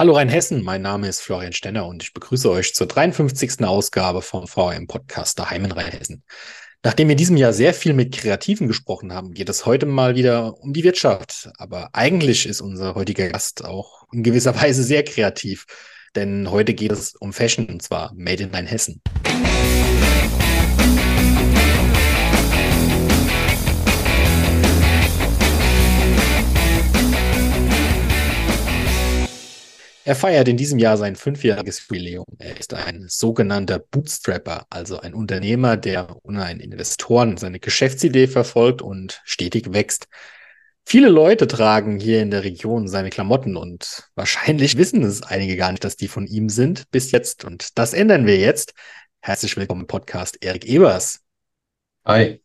Hallo Rheinhessen, mein Name ist Florian Stenner und ich begrüße euch zur 53. Ausgabe vom VM-Podcast Daheim in Rheinhessen. Nachdem wir in diesem Jahr sehr viel mit Kreativen gesprochen haben, geht es heute mal wieder um die Wirtschaft. Aber eigentlich ist unser heutiger Gast auch in gewisser Weise sehr kreativ, denn heute geht es um Fashion und zwar Made in Rheinhessen. Er feiert in diesem Jahr sein fünfjähriges Jubiläum. Er ist ein sogenannter Bootstrapper, also ein Unternehmer, der ohne einen Investoren seine Geschäftsidee verfolgt und stetig wächst. Viele Leute tragen hier in der Region seine Klamotten und wahrscheinlich wissen es einige gar nicht, dass die von ihm sind bis jetzt. Und das ändern wir jetzt. Herzlich willkommen im Podcast Erik Ebers. Hi.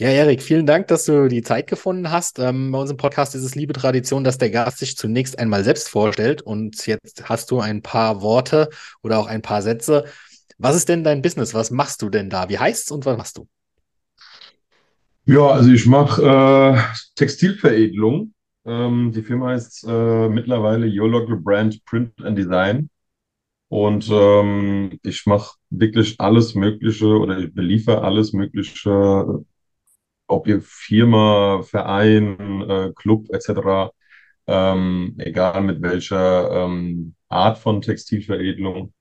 Ja, Erik, vielen Dank, dass du die Zeit gefunden hast. Ähm, bei unserem Podcast ist es liebe Tradition, dass der Gast sich zunächst einmal selbst vorstellt. Und jetzt hast du ein paar Worte oder auch ein paar Sätze. Was ist denn dein Business? Was machst du denn da? Wie heißt's und was machst du? Ja, also ich mache äh, Textilveredelung. Ähm, die Firma heißt äh, mittlerweile Your Local Brand Print and Design. Und ähm, ich mache wirklich alles Mögliche oder ich beliefere alles Mögliche ob ihr Firma, Verein, äh, Club etc., ähm, egal mit welcher ähm, Art von Textilveredelung,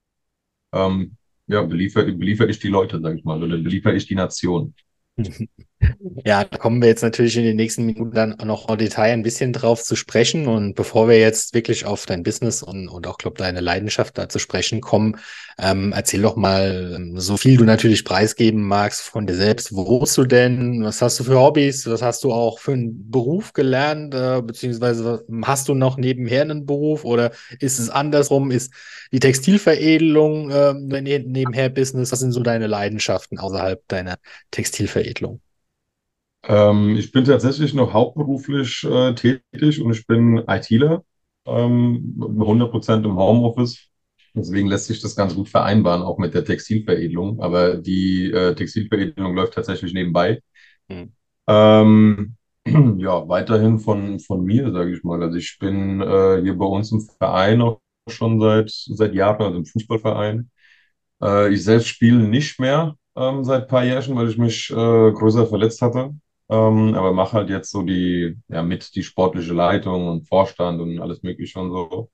ähm, ja, beliefere, beliefere ich die Leute, sage ich mal, oder beliefere ich die Nation. Ja, da kommen wir jetzt natürlich in den nächsten Minuten dann noch im Detail ein bisschen drauf zu sprechen. Und bevor wir jetzt wirklich auf dein Business und, und auch, glaube deine Leidenschaft da zu sprechen kommen, ähm, erzähl doch mal, ähm, so viel du natürlich preisgeben magst von dir selbst. Wo wohnst du denn? Was hast du für Hobbys? Was hast du auch für einen Beruf gelernt? Äh, beziehungsweise hast du noch nebenher einen Beruf oder ist es andersrum? Ist die Textilveredelung äh, nebenher Business? Was sind so deine Leidenschaften außerhalb deiner Textilveredelung? Ähm, ich bin tatsächlich noch hauptberuflich äh, tätig und ich bin ITler, ähm, 100% im Homeoffice. Deswegen lässt sich das ganz gut vereinbaren, auch mit der Textilveredelung. Aber die äh, Textilveredelung läuft tatsächlich nebenbei. Mhm. Ähm, ja, weiterhin von, von mir, sage ich mal. Also ich bin äh, hier bei uns im Verein auch schon seit, seit Jahren, also im Fußballverein. Äh, ich selbst spiele nicht mehr ähm, seit ein paar Jahren, weil ich mich äh, größer verletzt hatte. Ähm, aber mache halt jetzt so die, ja, mit die sportliche Leitung und Vorstand und alles Mögliche und so.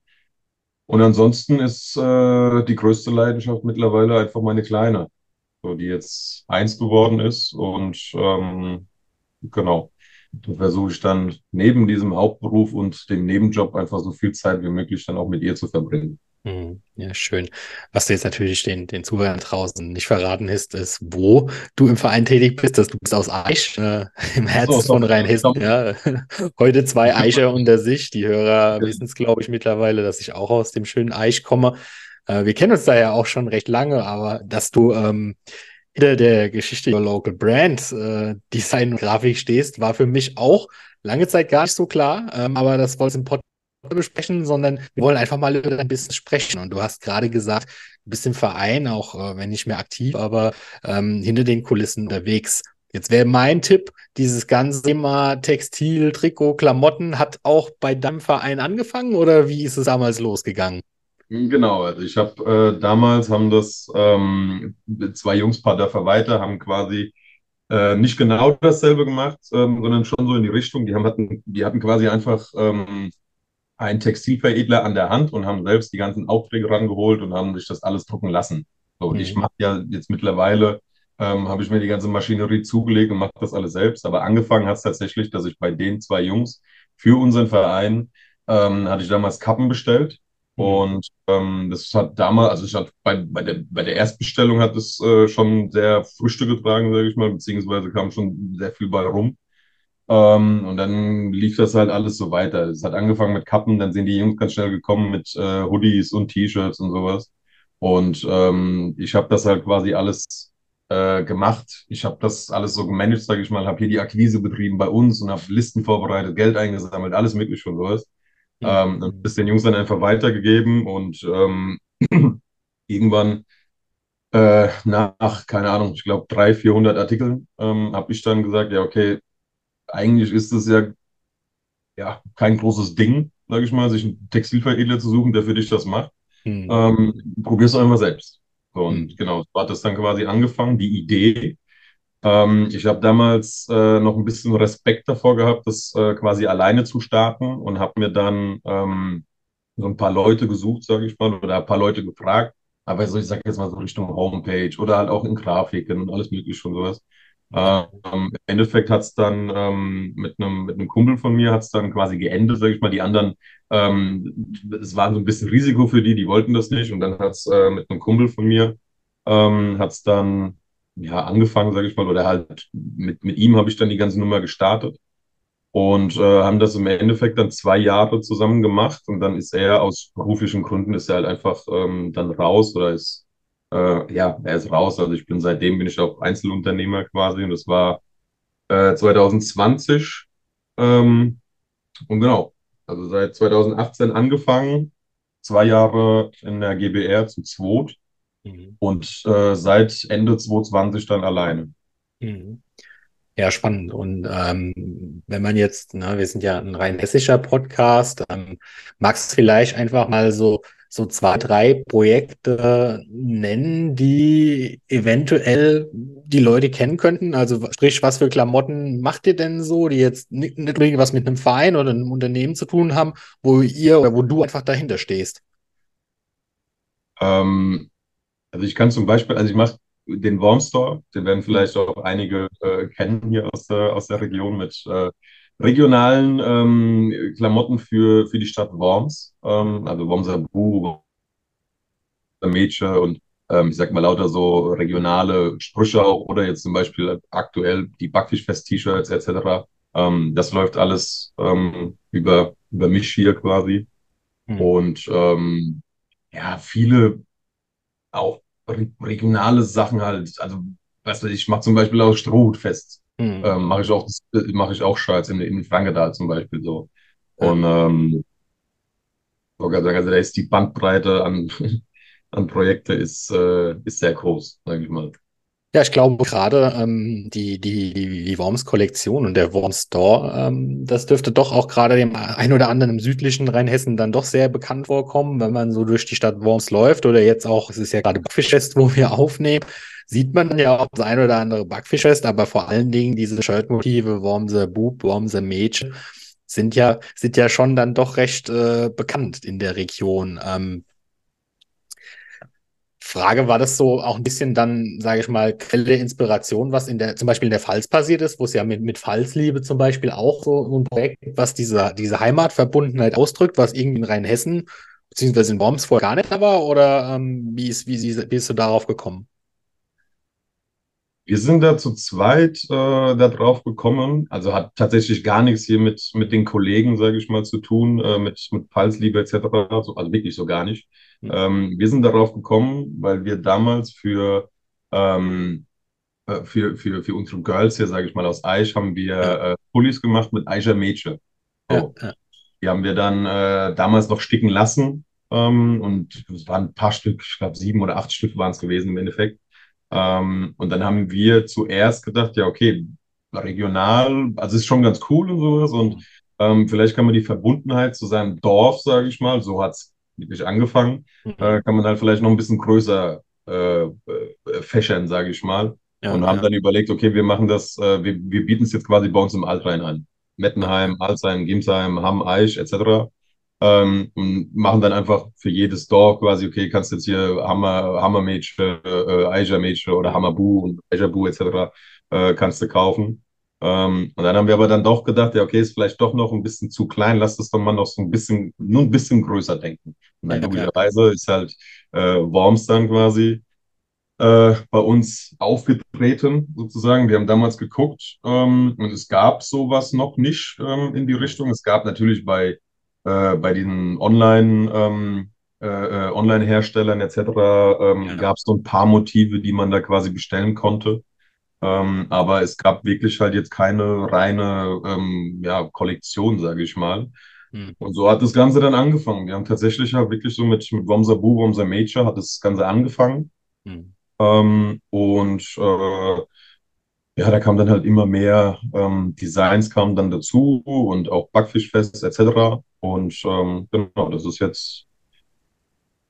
Und ansonsten ist äh, die größte Leidenschaft mittlerweile einfach meine Kleine, so die jetzt eins geworden ist. Und ähm, genau, da versuche ich dann neben diesem Hauptberuf und dem Nebenjob einfach so viel Zeit wie möglich dann auch mit ihr zu verbringen. Mhm. Ja, schön. Was du jetzt natürlich den, den Zuhörern draußen nicht verraten ist, ist, wo du im Verein tätig bist. Dass du bist aus Eich, äh, im Herzen so, von Rheinhessen. Ja. Heute zwei Eicher unter sich. Die Hörer wissen es, glaube ich, mittlerweile, dass ich auch aus dem schönen Eich komme. Äh, wir kennen uns da ja auch schon recht lange, aber dass du ähm, hinter der Geschichte Your Local Brand äh, Design und Grafik stehst, war für mich auch lange Zeit gar nicht so klar. Ähm, aber das wollte im Podcast besprechen, sondern wir wollen einfach mal über dein Business sprechen. Und du hast gerade gesagt, du bist im Verein, auch äh, wenn nicht mehr aktiv, aber ähm, hinter den Kulissen unterwegs. Jetzt wäre mein Tipp, dieses ganze Thema Textil, Trikot, Klamotten hat auch bei deinem Verein angefangen oder wie ist es damals losgegangen? Genau, also ich habe äh, damals haben das ähm, zwei Jungs paar Dörfer weiter, haben quasi äh, nicht genau dasselbe gemacht, ähm, sondern schon so in die Richtung. Die haben hatten, die hatten quasi einfach ähm, einen Textilveredler an der Hand und haben selbst die ganzen Aufträge rangeholt und haben sich das alles drucken lassen. So, und mhm. ich mache ja jetzt mittlerweile, ähm, habe ich mir die ganze Maschinerie zugelegt und mache das alles selbst. Aber angefangen hat es tatsächlich, dass ich bei den zwei Jungs für unseren Verein ähm, hatte ich damals Kappen bestellt. Mhm. Und ähm, das hat damals, also ich hatte bei, bei, der, bei der Erstbestellung hat es äh, schon sehr Früchte getragen, sage ich mal, beziehungsweise kam schon sehr viel bei rum. Ähm, und dann lief das halt alles so weiter. Es hat angefangen mit Kappen, dann sind die Jungs ganz schnell gekommen mit äh, Hoodies und T-Shirts und sowas. Und ähm, ich habe das halt quasi alles äh, gemacht. Ich habe das alles so gemanagt, sage ich mal, habe hier die Akquise betrieben bei uns und habe Listen vorbereitet, Geld eingesammelt, alles mögliche und sowas. Mhm. Ähm, und das den Jungs dann einfach weitergegeben und ähm, irgendwann äh, nach, keine Ahnung, ich glaube 300, 400 Artikeln ähm, habe ich dann gesagt, ja, okay, eigentlich ist es ja, ja kein großes Ding. sage ich mal, sich einen Textilveredler zu suchen, der für dich das macht. Mhm. Ähm, Probier es einfach selbst. Und mhm. genau, so hat das dann quasi angefangen, die Idee. Ähm, ich habe damals äh, noch ein bisschen Respekt davor gehabt, das äh, quasi alleine zu starten und habe mir dann ähm, so ein paar Leute gesucht, sage ich mal, oder ein paar Leute gefragt. Aber so, ich sage jetzt mal so Richtung Homepage oder halt auch in Grafiken und alles mögliche und sowas. Ähm, Im Endeffekt hat es dann ähm, mit einem mit Kumpel von mir hat es dann quasi geendet, sage ich mal. Die anderen, ähm, es war so ein bisschen Risiko für die, die wollten das nicht. Und dann hat es äh, mit einem Kumpel von mir ähm, hat es dann ja angefangen, sage ich mal, oder halt mit mit ihm habe ich dann die ganze Nummer gestartet und äh, haben das im Endeffekt dann zwei Jahre zusammen gemacht. Und dann ist er aus beruflichen Gründen ist er halt einfach ähm, dann raus oder ist äh, ja, er ist raus. Also ich bin seitdem bin ich auch Einzelunternehmer quasi und das war äh, 2020. Ähm, und genau, also seit 2018 angefangen, zwei Jahre in der GBR zu zweit mhm. und äh, seit Ende 2020 dann alleine. Mhm. Ja, spannend. Und ähm, wenn man jetzt, na, wir sind ja ein rein hessischer Podcast, ähm, magst du vielleicht einfach mal so so zwei, drei Projekte nennen, die eventuell die Leute kennen könnten? Also sprich, was für Klamotten macht ihr denn so, die jetzt nicht, nicht was mit einem Verein oder einem Unternehmen zu tun haben, wo ihr oder wo du einfach dahinter stehst? Ähm, also ich kann zum Beispiel, also ich mache den Worm Store, den werden vielleicht auch einige äh, kennen hier aus der, aus der Region mit äh, regionalen ähm, Klamotten für, für die Stadt Worms, ähm, also Wormser Bu, Mädchen und ähm, ich sag mal lauter so regionale Sprüche auch oder jetzt zum Beispiel aktuell die Backfischfest-T-Shirts etc. Ähm, das läuft alles ähm, über, über mich hier quasi. Mhm. Und ähm, ja, viele auch regionale Sachen halt, also weißt du, ich mache zum Beispiel auch Strohhutfest Mhm. Ähm, mache ich auch, mache ich auch Shirts in, in Frankenthal zum Beispiel so. Und ähm, also da ist die Bandbreite an, an Projekte ist, äh, ist sehr groß, sage ich mal. Ja, ich glaube gerade ähm, die, die, die, die Worms-Kollektion und der Worms Store, ähm, das dürfte doch auch gerade dem ein oder anderen im südlichen Rheinhessen dann doch sehr bekannt vorkommen, wenn man so durch die Stadt Worms läuft oder jetzt auch, es ist ja gerade Backfischfest, wo wir aufnehmen, sieht man ja auch das ein oder andere Backfischfest, aber vor allen Dingen diese Shirtmotive, Wormse Bub, Wormse Mädchen, sind ja, sind ja schon dann doch recht äh, bekannt in der Region. Ähm, Frage, war das so auch ein bisschen dann, sage ich mal, Quelle der Inspiration, was in der, zum Beispiel in der Pfalz passiert ist, wo es ja mit, mit Pfalzliebe zum Beispiel auch so ein Projekt, was diese, diese Heimatverbundenheit ausdrückt, was irgendwie in Rheinhessen, beziehungsweise in Worms vorher gar nicht war, oder ähm, wie, ist, wie, wie bist du darauf gekommen? Wir sind da zu zweit äh, da drauf gekommen. Also hat tatsächlich gar nichts hier mit, mit den Kollegen, sage ich mal, zu tun, äh, mit, mit Pfalzliebe etc. Also wirklich so gar nicht. Mhm. Ähm, wir sind darauf gekommen, weil wir damals für, ähm, äh, für, für, für unsere Girls hier, sage ich mal, aus Eich, haben wir äh, Pullis gemacht mit Eicher Mädchen. So. Ja, ja. Die haben wir dann äh, damals noch sticken lassen. Ähm, und es waren ein paar Stück, ich glaube sieben oder acht Stück waren es gewesen im Endeffekt. Ähm, und dann haben wir zuerst gedacht, ja, okay, regional, also ist schon ganz cool und sowas. Und ähm, vielleicht kann man die Verbundenheit zu seinem Dorf, sage ich mal, so hat es wirklich angefangen, mhm. äh, kann man halt vielleicht noch ein bisschen größer äh, äh, fächern, sage ich mal. Ja, und haben ja. dann überlegt, okay, wir machen das, äh, wir, wir bieten es jetzt quasi bei uns im Altrhein an. Mettenheim, Alzheim, Gimsheim, Hamm, Eich etc ähm, und machen dann einfach für jedes Dorf quasi, okay, kannst jetzt hier Hammer, Hammermädchen, äh, Eicher-Mädchen oder Hammerbu und Eicherbu etc. Äh, kannst du kaufen. Ähm, und dann haben wir aber dann doch gedacht, ja, okay, ist vielleicht doch noch ein bisschen zu klein, lass das doch mal noch so ein bisschen, nur ein bisschen größer denken. Und dann ja, logischerweise ist halt äh, Worms dann quasi äh, bei uns aufgetreten, sozusagen. Wir haben damals geguckt ähm, und es gab sowas noch nicht ähm, in die Richtung. Es gab natürlich bei äh, bei diesen Online, ähm, äh, äh, Online-Herstellern etc. Ähm, genau. gab es so ein paar Motive, die man da quasi bestellen konnte. Ähm, aber es gab wirklich halt jetzt keine reine ähm, ja, Kollektion, sage ich mal. Hm. Und so hat das Ganze dann angefangen. Wir haben tatsächlich ja wirklich so mit, mit Womser Bu, Womser Major hat das Ganze angefangen. Hm. Ähm, und äh, ja, da kam dann halt immer mehr ähm, Designs kamen dann dazu und auch Backfischfest etc. Und ähm, genau, das ist jetzt,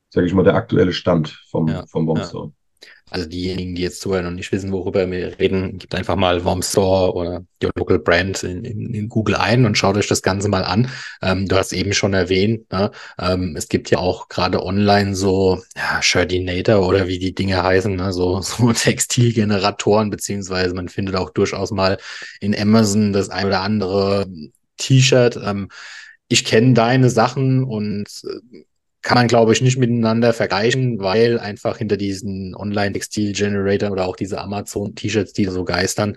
sage ich mal, der aktuelle Stand vom, ja, vom Bombstore. Ja. Also diejenigen, die jetzt zuhören und nicht wissen, worüber wir reden, gibt einfach mal Worm Store oder Your Local Brand in, in, in, Google ein und schaut euch das Ganze mal an. Ähm, du hast eben schon erwähnt, ne? ähm, es gibt ja auch gerade online so ja, Shirtinator oder wie die Dinge heißen, ne? so, so Textilgeneratoren, beziehungsweise man findet auch durchaus mal in Amazon das ein oder andere T-Shirt. Ähm, ich kenne deine Sachen und äh, kann man, glaube ich, nicht miteinander vergleichen, weil einfach hinter diesen Online-Textil-Generator oder auch diese Amazon-T-Shirts, die so geistern,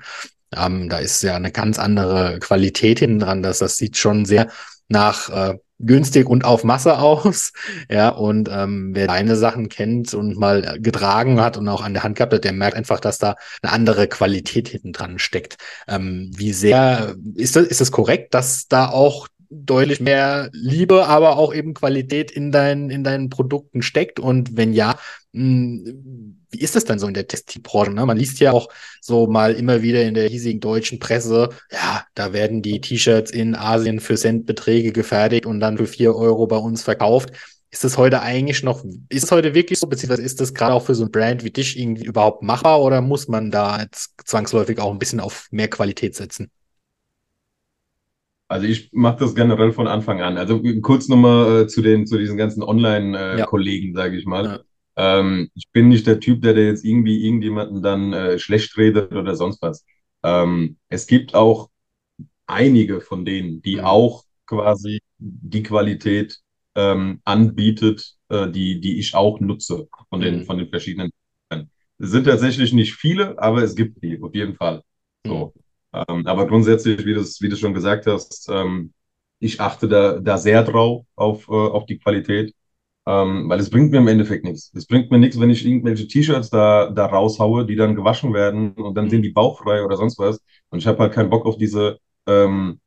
ähm, da ist ja eine ganz andere Qualität hinten dran. Das, das sieht schon sehr nach äh, günstig und auf Masse aus. Ja, und ähm, wer deine Sachen kennt und mal getragen hat und auch an der Hand gehabt hat, der merkt einfach, dass da eine andere Qualität hinten dran steckt. Ähm, wie sehr ist das, ist das korrekt, dass da auch deutlich mehr Liebe, aber auch eben Qualität in deinen, in deinen Produkten steckt? Und wenn ja, hm, wie ist das dann so in der Textilbranche? Ne? Man liest ja auch so mal immer wieder in der hiesigen deutschen Presse, ja, da werden die T-Shirts in Asien für Centbeträge gefertigt und dann für vier Euro bei uns verkauft. Ist das heute eigentlich noch, ist es heute wirklich so, beziehungsweise ist das gerade auch für so ein Brand wie dich irgendwie überhaupt machbar oder muss man da jetzt zwangsläufig auch ein bisschen auf mehr Qualität setzen? Also ich mache das generell von Anfang an. Also kurz nochmal äh, zu den zu diesen ganzen Online-Kollegen, äh, ja. sage ich mal. Ja. Ähm, ich bin nicht der Typ, der, der jetzt irgendwie irgendjemanden dann äh, schlecht redet oder sonst was. Ähm, es gibt auch einige von denen, die mhm. auch quasi die Qualität ähm, anbietet, äh, die, die ich auch nutze von den, mhm. von den verschiedenen. Es sind tatsächlich nicht viele, aber es gibt die, auf jeden Fall. So. Mhm. Ähm, aber grundsätzlich, wie, das, wie du schon gesagt hast, ähm, ich achte da, da sehr drauf auf, äh, auf die Qualität, ähm, weil es bringt mir im Endeffekt nichts. Es bringt mir nichts, wenn ich irgendwelche T-Shirts da, da raushaue, die dann gewaschen werden und dann sind die bauchfrei oder sonst was. Und ich habe halt keinen Bock auf diese, ähm,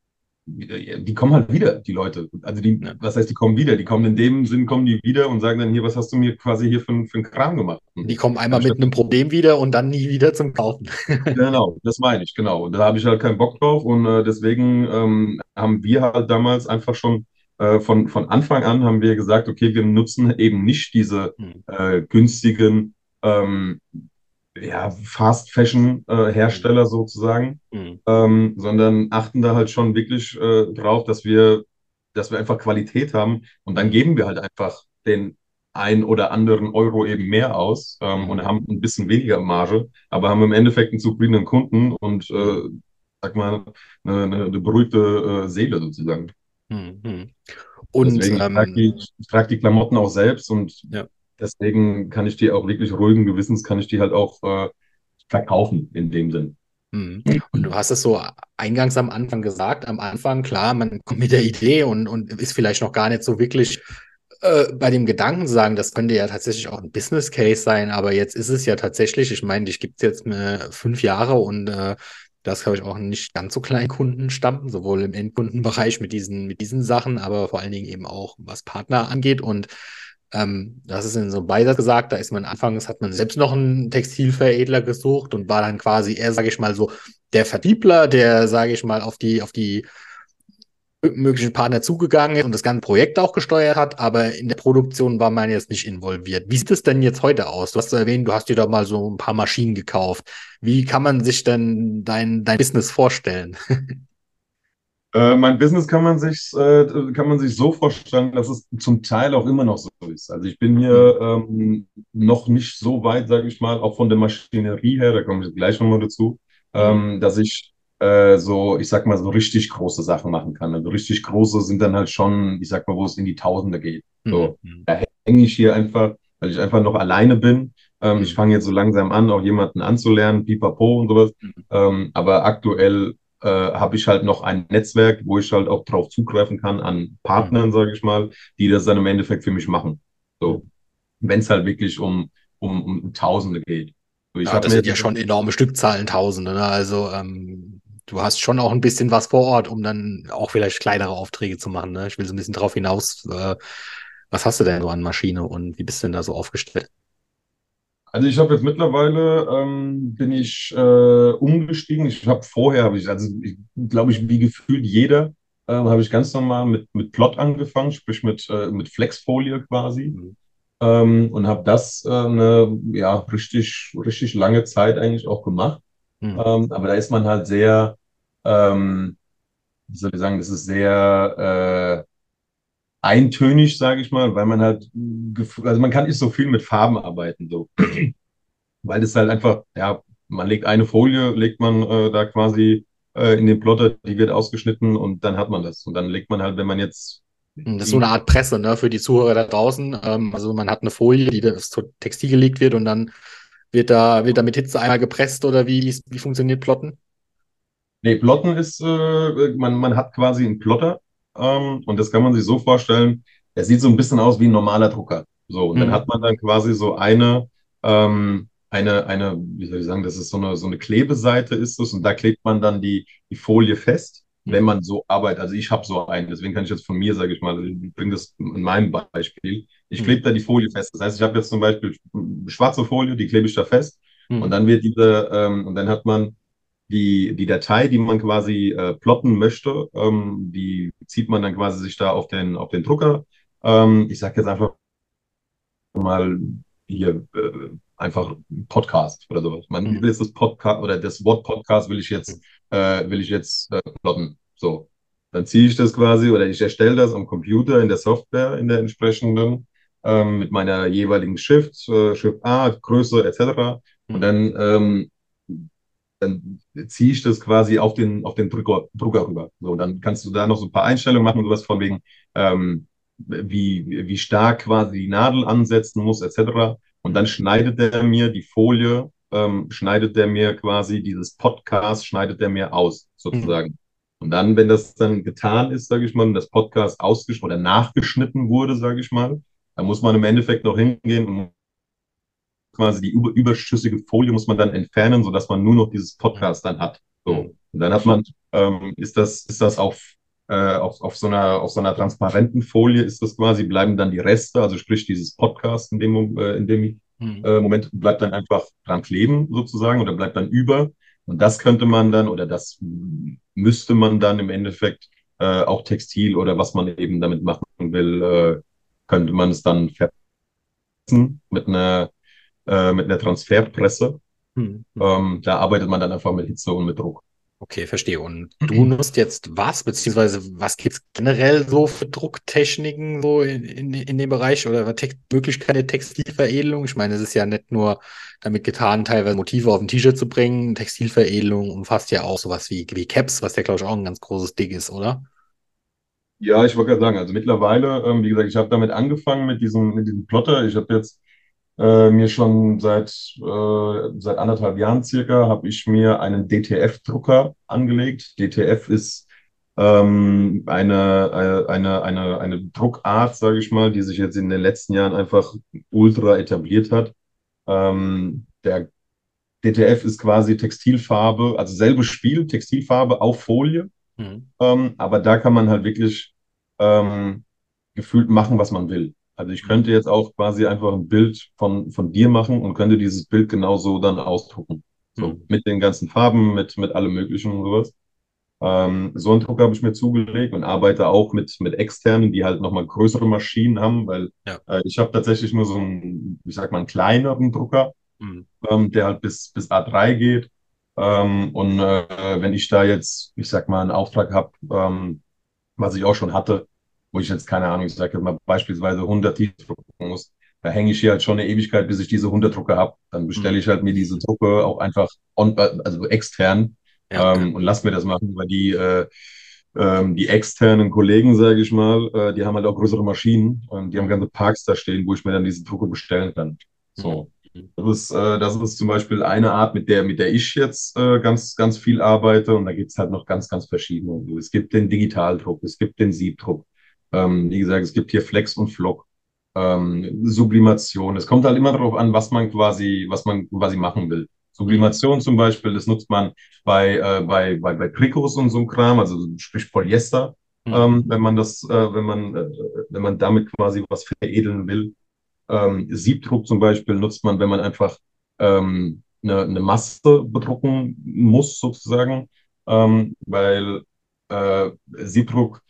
die kommen halt wieder, die Leute. Also die, was heißt, die kommen wieder? Die kommen in dem Sinn, kommen die wieder und sagen dann hier, was hast du mir quasi hier für, für einen Kram gemacht? Die kommen einmal mit einem Problem wieder und dann nie wieder zum Kaufen. genau, das meine ich, genau. Und da habe ich halt keinen Bock drauf und äh, deswegen ähm, haben wir halt damals einfach schon äh, von, von Anfang an haben wir gesagt, okay, wir nutzen eben nicht diese hm. äh, günstigen ähm, ja, Fast Fashion äh, Hersteller sozusagen, mhm. ähm, sondern achten da halt schon wirklich äh, drauf, dass wir, dass wir einfach Qualität haben und dann geben wir halt einfach den ein oder anderen Euro eben mehr aus ähm, mhm. und haben ein bisschen weniger Marge, aber haben im Endeffekt einen zufriedenen Kunden und äh, sag mal eine, eine, beruhigte äh, Seele sozusagen. Mhm. Und Deswegen, ähm, ich trage die, trag die, Klamotten auch selbst und ja. Deswegen kann ich die auch wirklich ruhigen Gewissens, kann ich die halt auch äh, verkaufen in dem Sinn. Mhm. Und du hast es so eingangs am Anfang gesagt, am Anfang, klar, man kommt mit der Idee und, und ist vielleicht noch gar nicht so wirklich äh, bei dem Gedanken zu sagen, das könnte ja tatsächlich auch ein Business Case sein, aber jetzt ist es ja tatsächlich, ich meine, dich gibt es jetzt äh, fünf Jahre und äh, das habe ich auch nicht ganz so kleinen Kundenstamm, sowohl im Endkundenbereich mit diesen, mit diesen Sachen, aber vor allen Dingen eben auch was Partner angeht und ähm, das ist in so einem Beisatz gesagt, da ist man anfangs, hat man selbst noch einen Textilveredler gesucht und war dann quasi eher, sage ich mal, so der Vertriebler, der, sage ich mal, auf die, auf die möglichen Partner zugegangen ist und das ganze Projekt auch gesteuert hat, aber in der Produktion war man jetzt nicht involviert. Wie sieht es denn jetzt heute aus? Du hast erwähnt, du hast dir da mal so ein paar Maschinen gekauft. Wie kann man sich denn dein, dein Business vorstellen? Äh, mein Business kann man sich, äh, kann man sich so vorstellen, dass es zum Teil auch immer noch so ist. Also ich bin hier ähm, noch nicht so weit, sage ich mal, auch von der Maschinerie her, da komme ich gleich nochmal dazu, ähm, dass ich äh, so, ich sag mal, so richtig große Sachen machen kann. Also richtig große sind dann halt schon, ich sag mal, wo es in die Tausende geht. So, mhm. da hänge ich hier einfach, weil ich einfach noch alleine bin. Ähm, mhm. Ich fange jetzt so langsam an, auch jemanden anzulernen, pipapo und sowas. Mhm. Ähm, aber aktuell äh, habe ich halt noch ein Netzwerk, wo ich halt auch drauf zugreifen kann an Partnern, mhm. sage ich mal, die das dann im Endeffekt für mich machen. So, wenn es halt wirklich um, um, um Tausende geht. So, ja, das sind ja schon enorme Stückzahlen, Tausende. Ne? Also ähm, du hast schon auch ein bisschen was vor Ort, um dann auch vielleicht kleinere Aufträge zu machen. Ne? Ich will so ein bisschen drauf hinaus. Äh, was hast du denn so an Maschine und wie bist du denn da so aufgestellt? Also ich habe jetzt mittlerweile ähm, bin ich äh, umgestiegen. Ich habe vorher habe ich also glaube ich wie gefühlt jeder ähm, habe ich ganz normal mit, mit Plot angefangen, sprich mit, äh, mit Flexfolie quasi. Mhm. Ähm, und habe das äh, eine ja, richtig, richtig lange Zeit eigentlich auch gemacht. Mhm. Ähm, aber da ist man halt sehr, ähm, wie soll ich sagen, das ist sehr äh, eintönig, sage ich mal, weil man halt, also man kann nicht so viel mit Farben arbeiten, so. weil es halt einfach, ja, man legt eine Folie, legt man äh, da quasi äh, in den Plotter, die wird ausgeschnitten und dann hat man das. Und dann legt man halt, wenn man jetzt. Das ist so eine Art Presse, ne, für die Zuhörer da draußen. Ähm, also man hat eine Folie, die das Textil gelegt wird und dann wird da, wird da mit Hitze einmal gepresst oder wie, wie funktioniert Plotten? Nee, Plotten ist, äh, man, man hat quasi einen Plotter ähm, und das kann man sich so vorstellen, er sieht so ein bisschen aus wie ein normaler Drucker. So, und mhm. dann hat man dann quasi so eine, ähm, eine, eine, wie soll ich sagen, das ist so eine, so eine Klebeseite ist es und da klebt man dann die, die Folie fest, mhm. wenn man so arbeitet. Also ich habe so einen, deswegen kann ich jetzt von mir, sage ich mal, ich bringe das in meinem Beispiel. Ich mhm. klebe da die Folie fest. Das heißt, ich habe jetzt zum Beispiel schwarze Folie, die klebe ich da fest mhm. und dann wird diese, ähm, und dann hat man die, die Datei, die man quasi äh, plotten möchte, ähm, die zieht man dann quasi sich da auf den, auf den Drucker. Ähm, ich sage jetzt einfach mal hier äh, einfach Podcast oder sowas. Man mhm. will jetzt das Podcast oder das Wort Podcast will ich jetzt, äh, will ich jetzt äh, plotten. So. Dann ziehe ich das quasi oder ich erstelle das am Computer in der Software, in der entsprechenden, ähm, mit meiner jeweiligen Shift, äh, Shift A, Größe etc. Und mhm. dann, ähm, dann ziehe ich das quasi auf den, auf den Drucker, Drucker rüber. So, dann kannst du da noch so ein paar Einstellungen machen und sowas von wegen, ähm, wie, wie stark quasi die Nadel ansetzen muss, etc. Und dann schneidet er mir die Folie, ähm, schneidet er mir quasi dieses Podcast, schneidet er mir aus, sozusagen. Mhm. Und dann, wenn das dann getan ist, sage ich mal, und das Podcast ausgeschnitten oder nachgeschnitten wurde, sage ich mal, dann muss man im Endeffekt noch hingehen und quasi die überschüssige Folie muss man dann entfernen, sodass man nur noch dieses Podcast dann hat. So. Mhm. Und dann hat man, ähm, ist das, ist das auf äh, auf, auf, so einer, auf so einer transparenten Folie ist das quasi, bleiben dann die Reste, also sprich dieses Podcast in dem, äh, in dem mhm. äh, Moment bleibt dann einfach dran kleben sozusagen oder bleibt dann über. Und das könnte man dann oder das müsste man dann im Endeffekt äh, auch Textil oder was man eben damit machen will, äh, könnte man es dann mit einer, äh, mit einer Transferpresse. Mhm. Ähm, da arbeitet man dann einfach mit Hitze und mit Druck. Okay, verstehe. Und du nutzt jetzt was, beziehungsweise was gibt es generell so für Drucktechniken so in, in, in dem Bereich oder Möglichkeiten der Textilveredelung? Ich meine, es ist ja nicht nur damit getan, teilweise Motive auf ein T-Shirt zu bringen. Textilveredelung umfasst ja auch sowas wie, wie Caps, was ja, glaube ich, auch ein ganz großes Ding ist, oder? Ja, ich wollte gerade sagen, also mittlerweile, ähm, wie gesagt, ich habe damit angefangen mit diesem, mit diesem Plotter. Ich habe jetzt äh, mir schon seit, äh, seit anderthalb Jahren circa habe ich mir einen DTF-Drucker angelegt. DTF ist ähm, eine, äh, eine, eine, eine Druckart, sage ich mal, die sich jetzt in den letzten Jahren einfach ultra etabliert hat. Ähm, der DTF ist quasi Textilfarbe, also selbe Spiel, Textilfarbe auf Folie. Mhm. Ähm, aber da kann man halt wirklich ähm, gefühlt machen, was man will. Also ich könnte jetzt auch quasi einfach ein Bild von, von dir machen und könnte dieses Bild genauso dann ausdrucken. So, mhm. mit den ganzen Farben, mit, mit allem möglichen und sowas. Ähm, so einen Druck habe ich mir zugelegt und arbeite auch mit, mit externen, die halt nochmal größere Maschinen haben, weil ja. äh, ich habe tatsächlich nur so einen, ich sag mal, einen kleineren Drucker, mhm. ähm, der halt bis, bis A3 geht. Ähm, und äh, wenn ich da jetzt, ich sag mal, einen Auftrag habe, ähm, was ich auch schon hatte, wo ich jetzt keine Ahnung, ich sage mal beispielsweise 100 T-Shirts drucken muss, da hänge ich hier halt schon eine Ewigkeit, bis ich diese 100 Drucke habe. Dann bestelle ich halt mir diese Drucke auch einfach on, also extern ja, ähm, und lass mir das machen, weil die äh, ähm, die externen Kollegen, sage ich mal, äh, die haben halt auch größere Maschinen und die haben ganze Parks da stehen, wo ich mir dann diese Drucke bestellen kann. So. Mhm. Das ist, äh, das ist zum Beispiel eine Art, mit der, mit der ich jetzt äh, ganz, ganz viel arbeite. Und da gibt es halt noch ganz, ganz verschiedene. Es gibt den Digitaldruck, es gibt den Siebdruck, ähm, wie gesagt, es gibt hier Flex und Flock, ähm, Sublimation. Es kommt halt immer darauf an, was man quasi, was man quasi machen will. Sublimation zum Beispiel, das nutzt man bei, äh, bei, bei, bei Trikots und so einem Kram, also sprich Polyester, mhm. ähm, wenn man das, äh, wenn man, äh, wenn man damit quasi was veredeln will. Ähm, Siebdruck zum Beispiel nutzt man, wenn man einfach ähm, eine, eine Masse bedrucken muss, sozusagen, ähm, weil äh, Siebdruck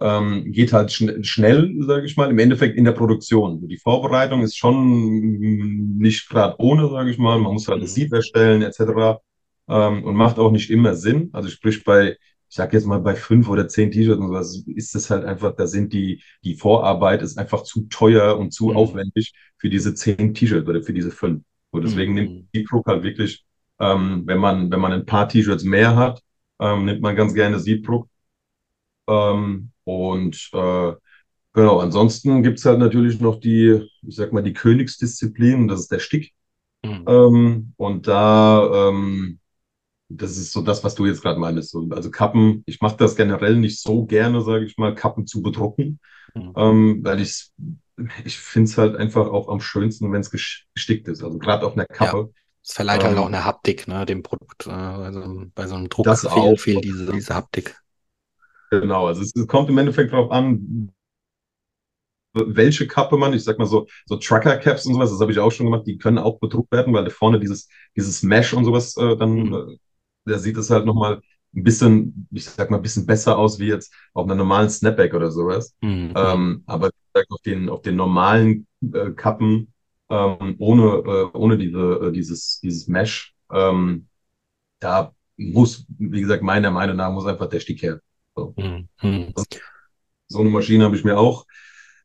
ähm, geht halt schn schnell, sage ich mal, im Endeffekt in der Produktion. Die Vorbereitung ist schon nicht gerade ohne, sage ich mal. Man muss halt das mhm. Sieb erstellen etc. Ähm, und macht auch nicht immer Sinn. Also sprich bei, ich sage jetzt mal bei fünf oder zehn T-Shirts und sowas, ist es halt einfach, da sind die, die Vorarbeit ist einfach zu teuer und zu mhm. aufwendig für diese zehn T-Shirts oder für diese fünf. Und deswegen mhm. nimmt die Druck halt wirklich, ähm, wenn man, wenn man ein paar T-Shirts mehr hat, ähm, nimmt man ganz gerne Siebdruck. Ähm, und äh, genau, ansonsten gibt es halt natürlich noch die, ich sag mal, die Königsdisziplin, das ist der Stick. Mhm. Ähm, und da, ähm, das ist so das, was du jetzt gerade meinst. Also Kappen, ich mache das generell nicht so gerne, sage ich mal, Kappen zu bedrucken, mhm. ähm, weil ich ich finde es halt einfach auch am schönsten, wenn es gestickt ist. Also gerade auf einer Kappe. Ja, es verleiht halt ähm, auch eine Haptik, ne, dem Produkt. Also bei so einem Druck das fehlt, auch, fehlt diese, diese Haptik. Genau, also es, kommt im Endeffekt darauf an, welche Kappe man, ich sag mal so, so Trucker-Caps und sowas, das habe ich auch schon gemacht, die können auch bedruckt werden, weil da vorne dieses, dieses Mesh und sowas äh, dann, mhm. äh, da sieht es halt nochmal ein bisschen, ich sag mal, ein bisschen besser aus wie jetzt auf einer normalen Snapback oder sowas. Mhm. Ähm, aber auf den, auf den normalen äh, Kappen ähm, ohne, äh, ohne diese, äh, dieses, dieses Mesh, ähm, da muss, wie gesagt, meiner Meinung nach, muss einfach der Stick her. So, mhm. so eine Maschine habe ich mir auch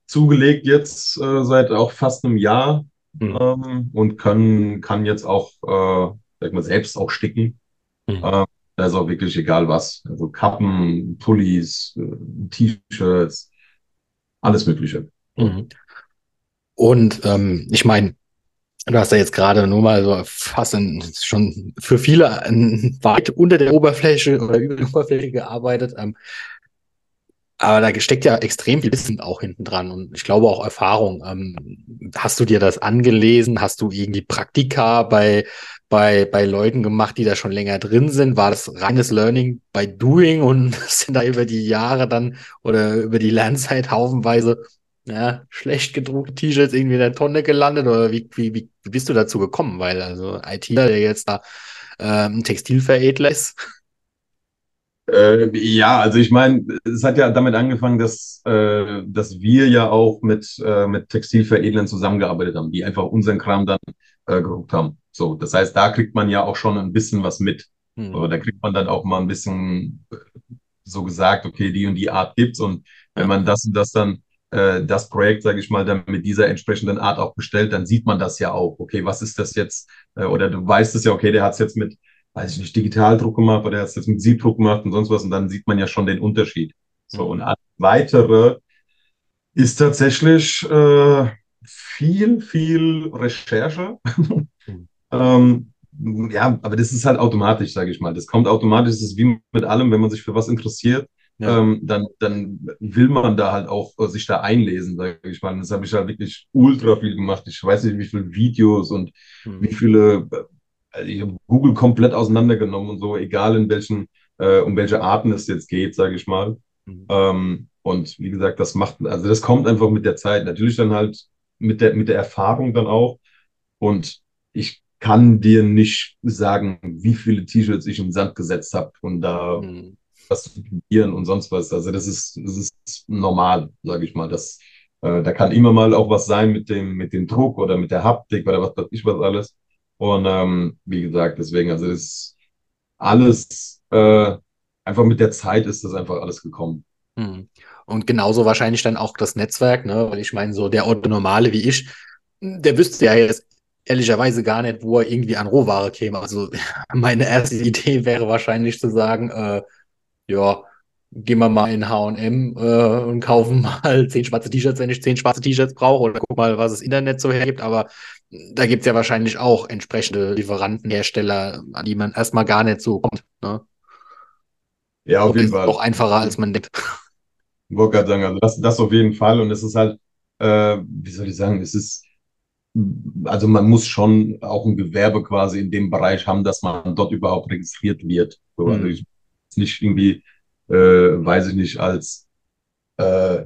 zugelegt jetzt äh, seit auch fast einem Jahr mhm. ähm, und kann, kann jetzt auch, äh, sag mal, selbst auch sticken. Mhm. Ähm, da ist auch wirklich egal was. Also Kappen, Pullis, äh, T-Shirts, alles Mögliche. Mhm. Und ähm, ich meine, Du hast ja jetzt gerade nur mal so fast in, schon für viele weit unter der Oberfläche oder über die Oberfläche gearbeitet. Ähm, aber da steckt ja extrem viel Wissen auch hinten dran und ich glaube auch Erfahrung. Ähm, hast du dir das angelesen? Hast du irgendwie Praktika bei, bei, bei Leuten gemacht, die da schon länger drin sind? War das reines Learning by Doing und sind da über die Jahre dann oder über die Lernzeit haufenweise ja, schlecht gedruckte T-Shirts irgendwie in der Tonne gelandet oder wie, wie, wie bist du dazu gekommen? Weil also IT, der jetzt da ähm, Textilveredler ist. Äh, ja, also ich meine, es hat ja damit angefangen, dass, äh, dass wir ja auch mit, äh, mit Textilveredlern zusammengearbeitet haben, die einfach unseren Kram dann äh, gedruckt haben. So, das heißt, da kriegt man ja auch schon ein bisschen was mit. Hm. So, da kriegt man dann auch mal ein bisschen äh, so gesagt, okay, die und die Art gibt's und wenn man das und das dann äh, das Projekt, sage ich mal, dann mit dieser entsprechenden Art auch bestellt, dann sieht man das ja auch. Okay, was ist das jetzt? Äh, oder du weißt es ja, okay, der hat es jetzt mit, weiß ich nicht, Digitaldruck gemacht oder der hat es jetzt mit Siebdruck gemacht und sonst was und dann sieht man ja schon den Unterschied. So, und alles weitere ist tatsächlich äh, viel, viel Recherche. ähm, ja, aber das ist halt automatisch, sage ich mal. Das kommt automatisch, das ist wie mit allem, wenn man sich für was interessiert, ja. ähm, dann, dann will man da halt auch äh, sich da einlesen, sage ich mal. Das habe ich halt wirklich ultra viel gemacht. Ich weiß nicht, wie viele Videos und mhm. wie viele, also ich habe Google komplett auseinandergenommen und so, egal in welchen, äh, um welche Arten es jetzt geht, sage ich mal. Mhm. Ähm, und wie gesagt, das macht, also das kommt einfach mit der Zeit. Natürlich dann halt mit der, mit der Erfahrung dann auch. Und ich kann dir nicht sagen, wie viele T-Shirts ich im Sand gesetzt habe und da mhm was zu probieren und sonst was. Also das ist, das ist normal, sage ich mal. Das, äh, da kann immer mal auch was sein mit dem, mit dem Druck oder mit der Haptik oder was weiß ich was alles. Und ähm, wie gesagt, deswegen, also das ist alles äh, einfach mit der Zeit ist das einfach alles gekommen. Hm. Und genauso wahrscheinlich dann auch das Netzwerk, ne? Weil ich meine, so der Normale wie ich, der wüsste ja jetzt ehrlicherweise gar nicht, wo er irgendwie an Rohware käme. Also meine erste Idee wäre wahrscheinlich zu sagen, äh, ja, gehen wir mal in H&M äh, und kaufen mal zehn schwarze T-Shirts, wenn ich zehn schwarze T-Shirts brauche oder guck mal, was das Internet so hergibt. Aber da gibt es ja wahrscheinlich auch entsprechende Lieferanten, Hersteller, an die man erstmal gar nicht so kommt. Ne? Ja, auf jeden Fall. Auch einfacher, als man denkt. Ich wollte gerade sagen, also das, das auf jeden Fall. Und es ist halt, äh, wie soll ich sagen, es ist, also man muss schon auch ein Gewerbe quasi in dem Bereich haben, dass man dort überhaupt registriert wird. So, also mhm. ich nicht irgendwie, äh, weiß ich nicht, als, äh,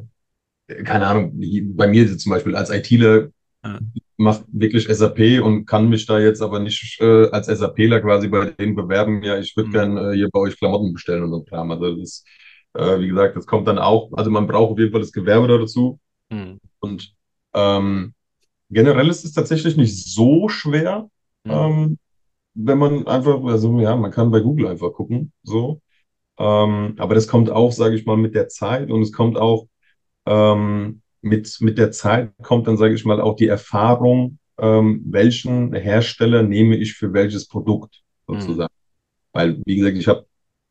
keine Ahnung, bei mir zum Beispiel als ITler ja. macht wirklich SAP und kann mich da jetzt aber nicht äh, als SAPler quasi bei denen bewerben, ja, ich würde mhm. gern äh, hier bei euch Klamotten bestellen und so Kram. Also das äh, wie gesagt, das kommt dann auch, also man braucht auf jeden Fall das Gewerbe dazu. Mhm. Und ähm, generell ist es tatsächlich nicht so schwer, mhm. ähm, wenn man einfach, also ja, man kann bei Google einfach gucken, so. Ähm, aber das kommt auch, sage ich mal, mit der Zeit und es kommt auch ähm, mit, mit der Zeit kommt dann, sage ich mal, auch die Erfahrung, ähm, welchen Hersteller nehme ich für welches Produkt sozusagen. Mhm. Weil, wie gesagt, ich habe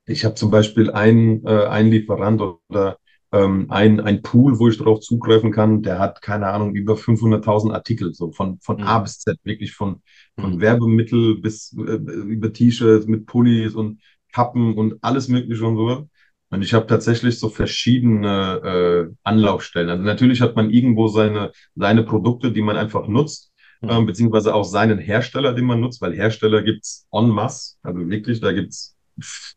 ich hab zum Beispiel einen, äh, einen Lieferant oder ähm, ein, ein Pool, wo ich darauf zugreifen kann, der hat, keine Ahnung, über 500.000 Artikel, so von, von mhm. A bis Z, wirklich von, von mhm. Werbemittel bis äh, über T-Shirts mit Pullis und Kappen und alles Mögliche und so. Und ich habe tatsächlich so verschiedene äh, Anlaufstellen. Also natürlich hat man irgendwo seine, seine Produkte, die man einfach nutzt, mhm. ähm, beziehungsweise auch seinen Hersteller, den man nutzt, weil Hersteller gibt's en masse. Also wirklich, da gibt's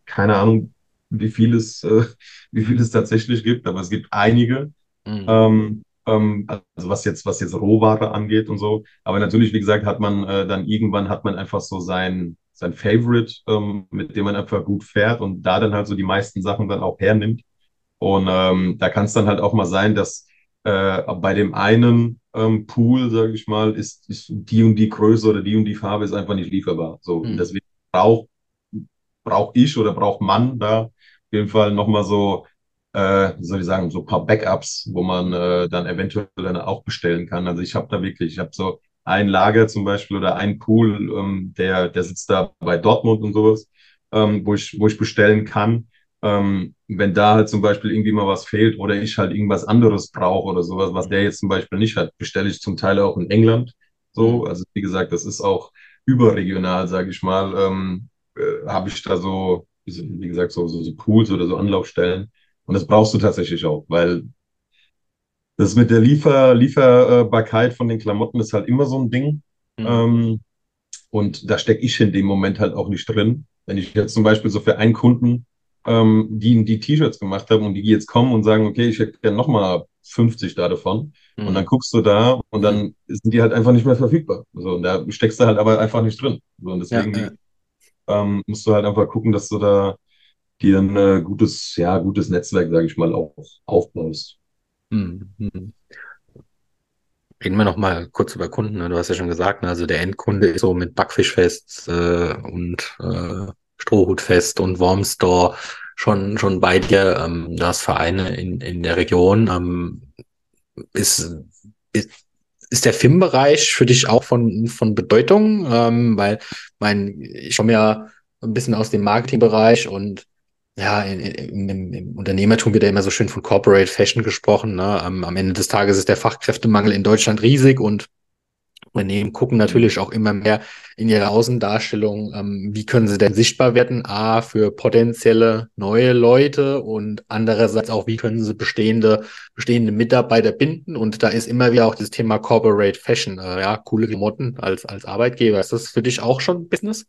keine Ahnung, wie viel es, äh, wie viel es tatsächlich gibt, aber es gibt einige. Mhm. Ähm, ähm, also was jetzt, was jetzt Rohware angeht und so. Aber natürlich, wie gesagt, hat man äh, dann irgendwann hat man einfach so sein, sein Favorite, ähm, mit dem man einfach gut fährt und da dann halt so die meisten Sachen dann auch hernimmt. Und ähm, da kann es dann halt auch mal sein, dass äh, bei dem einen ähm, Pool, sage ich mal, ist, ist die und die Größe oder die und die Farbe ist einfach nicht lieferbar. So, mhm. deswegen braucht brauche ich oder braucht man da auf jeden Fall nochmal so, äh, wie soll ich sagen, so ein paar Backups, wo man äh, dann eventuell dann auch bestellen kann. Also ich habe da wirklich, ich habe so ein Lager zum Beispiel oder ein Pool, ähm, der, der sitzt da bei Dortmund und sowas, ähm, wo, ich, wo ich bestellen kann. Ähm, wenn da halt zum Beispiel irgendwie mal was fehlt oder ich halt irgendwas anderes brauche oder sowas, was der jetzt zum Beispiel nicht hat, bestelle ich zum Teil auch in England. So, mhm. also wie gesagt, das ist auch überregional, sage ich mal, ähm, äh, habe ich da so, wie gesagt, so, so, so Pools oder so Anlaufstellen. Und das brauchst du tatsächlich auch, weil das mit der Liefer Lieferbarkeit von den Klamotten ist halt immer so ein Ding. Mhm. Ähm, und da stecke ich in dem Moment halt auch nicht drin. Wenn ich jetzt zum Beispiel so für einen Kunden ähm, die die T-Shirts gemacht habe und die jetzt kommen und sagen, okay, ich hätte gerne nochmal 50 da davon. Mhm. Und dann guckst du da und dann sind die halt einfach nicht mehr verfügbar. So, und da steckst du halt aber einfach nicht drin. So, und deswegen ja, ja. Ähm, musst du halt einfach gucken, dass du da dir ein äh, gutes, ja, gutes Netzwerk, sage ich mal, auch aufbaust. Mhm. Reden wir noch mal kurz über Kunden. Ne? Du hast ja schon gesagt, ne? also der Endkunde ist so mit Backfischfest äh, und äh, Strohhutfest und Wormstore schon schon bei dir. Ähm, das Vereine in, in der Region. Ähm, ist, ist ist der Filmbereich für dich auch von, von Bedeutung? Ähm, weil mein, ich komme ja ein bisschen aus dem Marketingbereich und ja, in, in, im, im Unternehmertum wird ja immer so schön von Corporate Fashion gesprochen. Ne? Am, am Ende des Tages ist der Fachkräftemangel in Deutschland riesig und Unternehmen gucken natürlich auch immer mehr in ihre Außendarstellung, ähm, wie können sie denn sichtbar werden, a, für potenzielle neue Leute und andererseits auch, wie können sie bestehende, bestehende Mitarbeiter binden. Und da ist immer wieder auch das Thema Corporate Fashion, äh, ja, coole Klamotten als, als Arbeitgeber. Ist das für dich auch schon Business?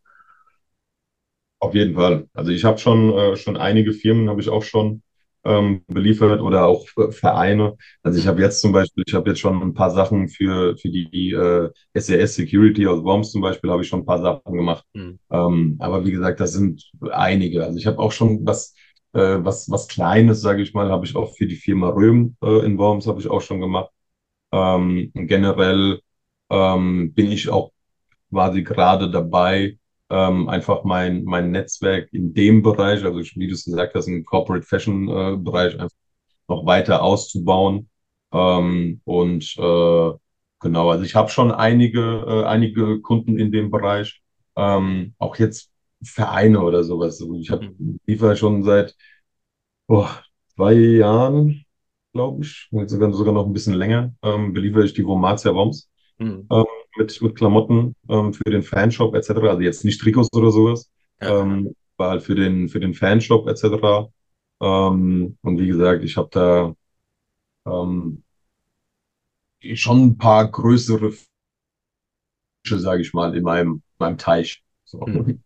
Auf jeden Fall. Also ich habe schon, äh, schon einige Firmen, habe ich auch schon ähm, beliefert oder auch Vereine. Also ich habe jetzt zum Beispiel, ich habe jetzt schon ein paar Sachen für, für die, die äh, SES Security aus Worms zum Beispiel, habe ich schon ein paar Sachen gemacht. Mhm. Ähm, aber wie gesagt, das sind einige. Also ich habe auch schon was, äh, was, was Kleines, sage ich mal, habe ich auch für die Firma Röhm äh, in Worms, habe ich auch schon gemacht. Ähm, generell ähm, bin ich auch quasi gerade dabei, ähm, einfach mein, mein Netzwerk in dem Bereich, also wie du es gesagt hast, im Corporate Fashion äh, Bereich einfach noch weiter auszubauen. Ähm, und äh, genau, also ich habe schon einige, äh, einige Kunden in dem Bereich, ähm, auch jetzt Vereine oder sowas. Also ich habe mhm. liefere schon seit oh, zwei Jahren, glaube ich, sogar, sogar noch ein bisschen länger, ähm, beliefere ich die Vomatia Woms. Mhm. Ähm, mit, mit Klamotten ähm, für den Fanshop etc. Also jetzt nicht Trikots oder sowas, ja. ähm, war halt für den, für den Fanshop etc. Ähm, und wie gesagt, ich habe da ähm, schon ein paar größere Fische, sage ich mal, in meinem, meinem Teich. So. Mhm.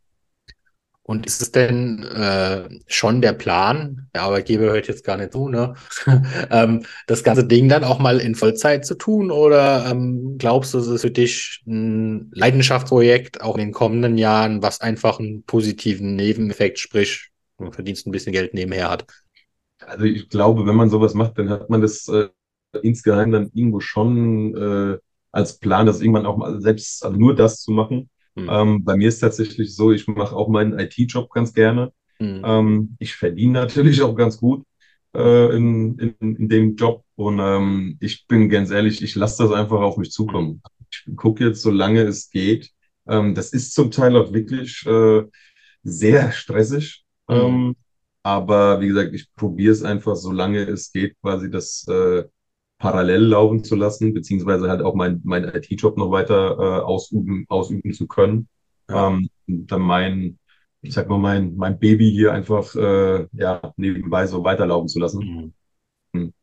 Und ist es denn äh, schon der Plan, der Arbeitgeber hört jetzt gar nicht zu, ne? ähm, das ganze Ding dann auch mal in Vollzeit zu tun? Oder ähm, glaubst du, es ist für dich ein Leidenschaftsprojekt auch in den kommenden Jahren, was einfach einen positiven Nebeneffekt, sprich, du verdienst ein bisschen Geld nebenher hat? Also ich glaube, wenn man sowas macht, dann hat man das äh, insgeheim dann irgendwo schon äh, als Plan, das irgendwann auch mal selbst, also nur das zu machen. Mhm. Ähm, bei mir ist tatsächlich so, ich mache auch meinen IT-Job ganz gerne. Mhm. Ähm, ich verdiene natürlich auch ganz gut äh, in, in, in dem Job und ähm, ich bin ganz ehrlich, ich lasse das einfach auf mich zukommen. Ich gucke jetzt, solange es geht. Ähm, das ist zum Teil auch wirklich äh, sehr stressig. Mhm. Aber wie gesagt, ich probiere es einfach, solange es geht, quasi das äh, parallel laufen zu lassen, beziehungsweise halt auch mein, mein IT-Job noch weiter äh, ausüben, ausüben zu können. Ja. Ähm, dann mein, ich sag mal, mein, mein Baby hier einfach äh, ja, nebenbei so weiterlaufen zu lassen. Mhm. Hm.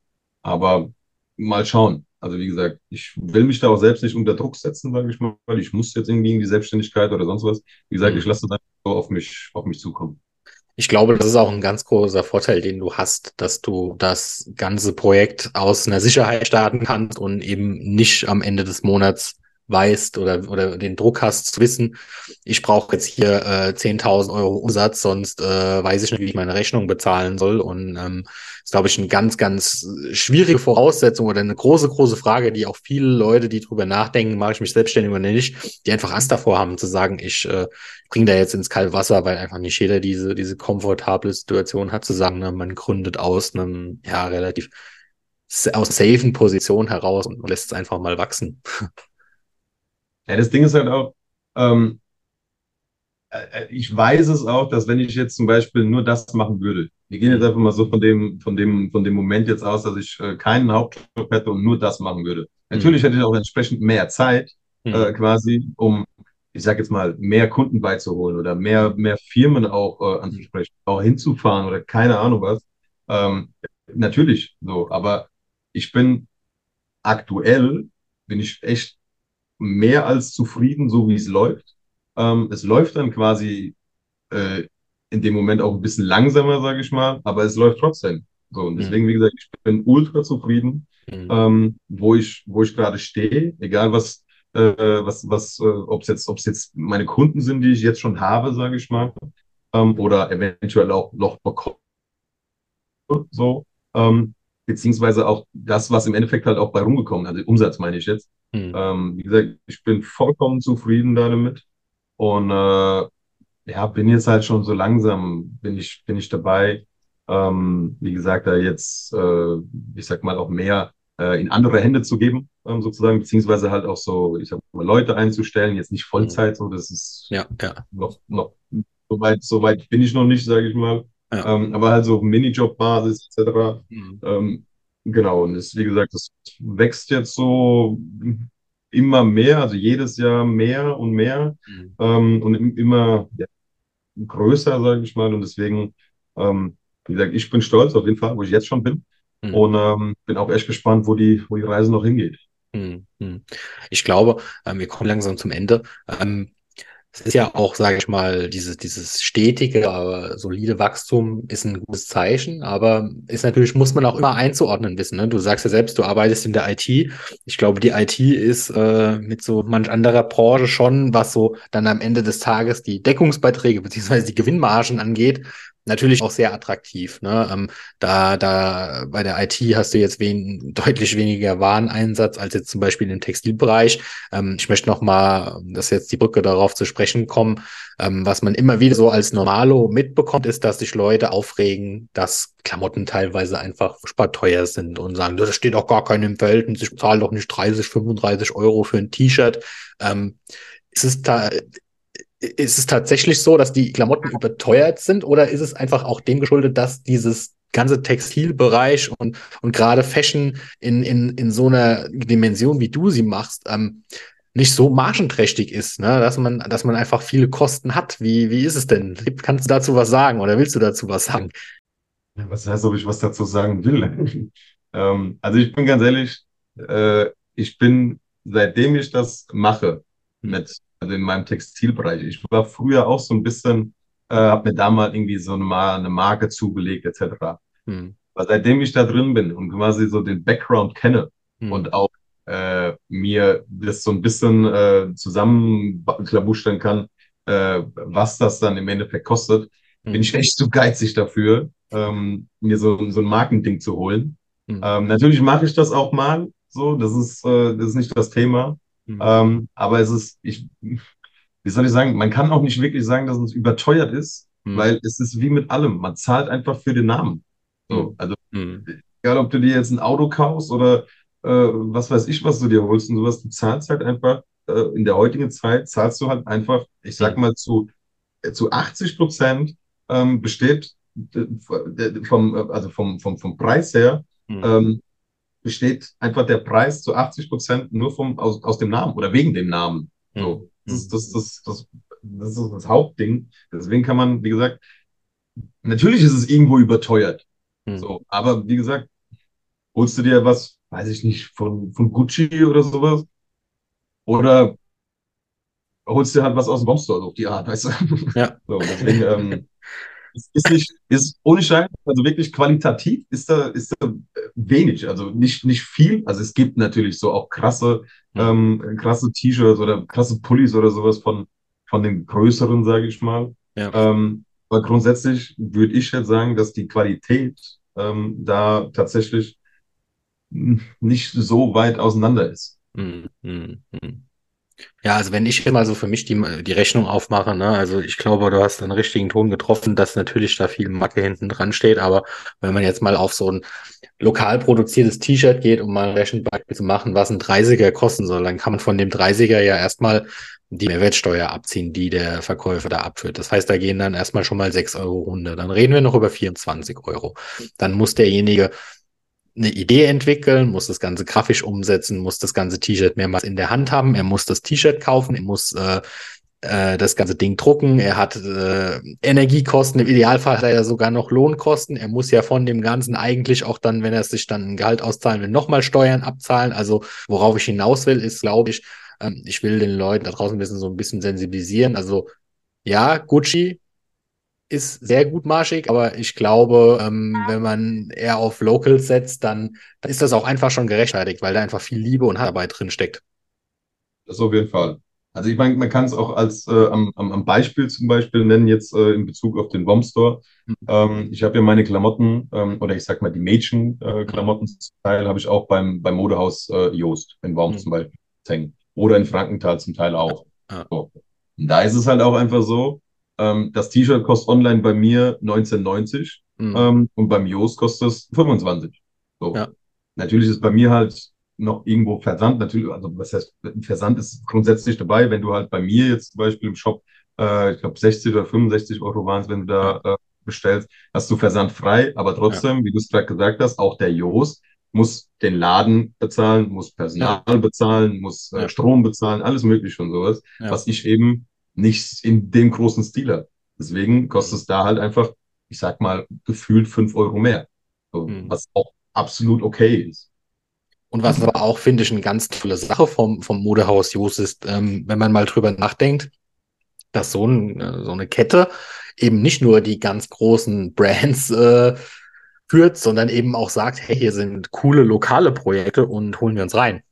Aber mal schauen. Also wie gesagt, ich will mich da auch selbst nicht unter Druck setzen, sage ich mal, weil ich muss jetzt irgendwie in die Selbstständigkeit oder sonst was. Wie gesagt, mhm. ich lasse das einfach so auf mich, auf mich zukommen. Ich glaube, das ist auch ein ganz großer Vorteil, den du hast, dass du das ganze Projekt aus einer Sicherheit starten kannst und eben nicht am Ende des Monats weißt oder, oder den Druck hast zu wissen, ich brauche jetzt hier äh, 10.000 Euro Umsatz, sonst äh, weiß ich nicht, wie ich meine Rechnung bezahlen soll. Und ähm, ist, glaube ich, eine ganz, ganz schwierige Voraussetzung oder eine große, große Frage, die auch viele Leute, die drüber nachdenken, mache ich mich selbstständig oder nicht, die einfach Angst davor haben, zu sagen, ich äh, bringe da jetzt ins kalte Wasser, weil einfach nicht jeder diese, diese komfortable Situation hat, zu sagen, ne, man gründet aus einem, ja, relativ aus safen Position heraus und lässt es einfach mal wachsen. Ja, das Ding ist halt auch, ähm, äh, ich weiß es auch, dass wenn ich jetzt zum Beispiel nur das machen würde, wir gehen jetzt einfach mal so von dem, von dem, von dem Moment jetzt aus, dass ich äh, keinen Hauptjob hätte und nur das machen würde. Natürlich mhm. hätte ich auch entsprechend mehr Zeit, mhm. äh, quasi, um, ich sag jetzt mal, mehr Kunden beizuholen oder mehr, mehr Firmen auch äh, anzusprechen, auch hinzufahren oder keine Ahnung was. Ähm, natürlich so, aber ich bin aktuell, bin ich echt mehr als zufrieden, so wie es läuft. Ähm, es läuft dann quasi äh, in dem Moment auch ein bisschen langsamer, sage ich mal, aber es läuft trotzdem. So, und deswegen, mhm. wie gesagt, ich bin ultra zufrieden, mhm. ähm, wo ich, wo ich gerade stehe, egal was, äh, was, was, äh, ob es jetzt, ob es jetzt meine Kunden sind, die ich jetzt schon habe, sage ich mal, ähm, oder eventuell auch noch bekomme. So, ähm, beziehungsweise auch das, was im Endeffekt halt auch bei rumgekommen, also Umsatz meine ich jetzt. Mhm. Ähm, wie gesagt, ich bin vollkommen zufrieden damit und äh, ja, bin jetzt halt schon so langsam, bin ich, bin ich dabei, ähm, wie gesagt, da jetzt, äh, ich sag mal, auch mehr äh, in andere Hände zu geben, ähm, sozusagen, beziehungsweise halt auch so, ich sag mal, Leute einzustellen, jetzt nicht Vollzeit, so, das ist ja, ja. noch, noch so weit, so weit bin ich noch nicht, sage ich mal. Ja. Ähm, aber halt so Minijob-Basis etc. Mhm. Ähm, genau, und das, wie gesagt, das wächst jetzt so immer mehr, also jedes Jahr mehr und mehr mhm. ähm, und immer ja, größer, sage ich mal. Und deswegen, ähm, wie gesagt, ich bin stolz auf jeden Fall, wo ich jetzt schon bin. Mhm. Und ähm, bin auch echt gespannt, wo die, wo die Reise noch hingeht. Mhm. mhm. Ich glaube, ähm, wir kommen langsam zum Ende. Es ist ja auch, sage ich mal, dieses, dieses stetige, aber solide Wachstum ist ein gutes Zeichen, aber ist natürlich, muss man auch immer einzuordnen wissen. Ne? Du sagst ja selbst, du arbeitest in der IT. Ich glaube, die IT ist äh, mit so manch anderer Branche schon, was so dann am Ende des Tages die Deckungsbeiträge beziehungsweise die Gewinnmargen angeht, natürlich auch sehr attraktiv. Ne? Ähm, da, da bei der IT hast du jetzt wen, deutlich weniger Wareneinsatz als jetzt zum Beispiel im Textilbereich. Ähm, ich möchte noch mal, dass jetzt die Brücke darauf zu sprechen kommen, ähm, was man immer wieder so als Normalo mitbekommt, ist, dass sich Leute aufregen, dass Klamotten teilweise einfach teuer sind und sagen, das steht auch gar keinem im Verhältnis, ich bezahle doch nicht 30, 35 Euro für ein T-Shirt. Ähm, ist da, ist es tatsächlich so, dass die Klamotten überteuert sind oder ist es einfach auch dem geschuldet, dass dieses ganze Textilbereich und, und gerade Fashion in, in, in so einer Dimension, wie du sie machst, ähm, nicht so margenträchtig ist, ne? dass man, dass man einfach viele Kosten hat. Wie, wie ist es denn? Kannst du dazu was sagen oder willst du dazu was sagen? Was heißt, ob ich was dazu sagen will? ähm, also ich bin ganz ehrlich, äh, ich bin, seitdem ich das mache, mit also in meinem Textilbereich. Ich war früher auch so ein bisschen, äh, habe mir da mal irgendwie so eine, eine Marke zugelegt etc. Hm. Aber seitdem ich da drin bin und quasi so den Background kenne hm. und auch äh, mir das so ein bisschen äh, zusammenklabustern kann, äh, was das dann im Endeffekt kostet, bin ich echt zu geizig dafür, ähm, mir so, so ein Markending zu holen. Mhm. Ähm, natürlich mache ich das auch mal, so, das ist, äh, das ist nicht das Thema. Mhm. Ähm, aber es ist, ich, wie soll ich sagen, man kann auch nicht wirklich sagen, dass es überteuert ist, mhm. weil es ist wie mit allem. Man zahlt einfach für den Namen. So, hm. also, hm. egal ob du dir jetzt ein Auto kaufst oder äh, was weiß ich, was du dir holst und sowas, du zahlst halt einfach, äh, in der heutigen Zeit zahlst du halt einfach, ich sag hm. mal, zu, äh, zu 80 Prozent ähm, besteht vom, also vom, vom, vom Preis her, mhm. ähm, besteht einfach der Preis zu 80 Prozent nur vom, aus, aus dem Namen oder wegen dem Namen. So, das, ist, das, das, das, das ist das Hauptding. Deswegen kann man, wie gesagt, natürlich ist es irgendwo überteuert. Mhm. So, aber wie gesagt, holst du dir was, weiß ich nicht, von, von Gucci oder sowas? Oder holst du dir halt was aus dem Bombstore, auf die Art, weißt du? Ja. So, deswegen, ähm, ist nicht, ist ohne Schein, also wirklich qualitativ ist da, ist da wenig, also nicht, nicht viel. Also es gibt natürlich so auch krasse, mhm. ähm, krasse T-Shirts oder krasse Pullis oder sowas von, von den größeren, sage ich mal. Ja. Ähm, aber grundsätzlich würde ich jetzt sagen, dass die Qualität ähm, da tatsächlich nicht so weit auseinander ist. Mhm. Mhm. Ja, also wenn ich mal so für mich die, die Rechnung aufmache, ne, also ich glaube, du hast einen richtigen Ton getroffen, dass natürlich da viel Macke hinten dran steht, aber wenn man jetzt mal auf so ein lokal produziertes T-Shirt geht, um mal ein Rechenbeispiel zu machen, was ein 30er kosten soll, dann kann man von dem 30er ja erstmal die Mehrwertsteuer abziehen, die der Verkäufer da abführt. Das heißt, da gehen dann erstmal schon mal 6 Euro runter. Dann reden wir noch über 24 Euro. Dann muss derjenige eine Idee entwickeln, muss das Ganze grafisch umsetzen, muss das ganze T-Shirt mehrmals in der Hand haben, er muss das T-Shirt kaufen, er muss äh, äh, das ganze Ding drucken, er hat äh, Energiekosten, im Idealfall hat er ja sogar noch Lohnkosten, er muss ja von dem Ganzen eigentlich auch dann, wenn er sich dann ein Gehalt auszahlen will, nochmal Steuern abzahlen. Also worauf ich hinaus will, ist, glaube ich, ähm, ich will den Leuten da draußen ein bisschen so ein bisschen sensibilisieren. Also ja, Gucci ist sehr gutmarschig, aber ich glaube, ähm, wenn man eher auf Locals setzt, dann, dann ist das auch einfach schon gerechtfertigt, weil da einfach viel Liebe und Handarbeit drin steckt. Das auf jeden Fall. Also ich meine, man kann es auch als äh, am, am Beispiel zum Beispiel nennen, jetzt äh, in Bezug auf den Bomb-Store. Mhm. Ähm, ich habe ja meine Klamotten, ähm, oder ich sag mal die Mädchen-Klamotten äh, zum Teil, habe ich auch beim, beim Modehaus äh, Joost in Worms mhm. zum Beispiel hängen. Oder in Frankenthal zum Teil auch. Ja. So. Und da ist es halt auch einfach so, ähm, das T-Shirt kostet online bei mir 19,90 mhm. ähm, und beim Yoast kostet es 25. So. Ja. Natürlich ist bei mir halt noch irgendwo Versand, natürlich, also was heißt, Versand ist grundsätzlich dabei, wenn du halt bei mir jetzt zum Beispiel im Shop, äh, ich glaube 60 oder 65 Euro waren es, wenn du da äh, bestellst, hast du Versand frei, aber trotzdem, ja. wie du es gerade gesagt hast, auch der Yoast muss den Laden bezahlen, muss Personal ja. bezahlen, muss äh, Strom bezahlen, alles mögliche und sowas, was ich eben nicht in dem großen Stil hat. Deswegen kostet es da halt einfach, ich sag mal, gefühlt fünf Euro mehr. So, mhm. Was auch absolut okay ist. Und was aber auch, finde ich, eine ganz tolle Sache vom, vom Modehaus Jos ist, ähm, wenn man mal drüber nachdenkt, dass so, ein, äh, so eine Kette eben nicht nur die ganz großen Brands äh, führt, sondern eben auch sagt, hey, hier sind coole lokale Projekte und holen wir uns rein.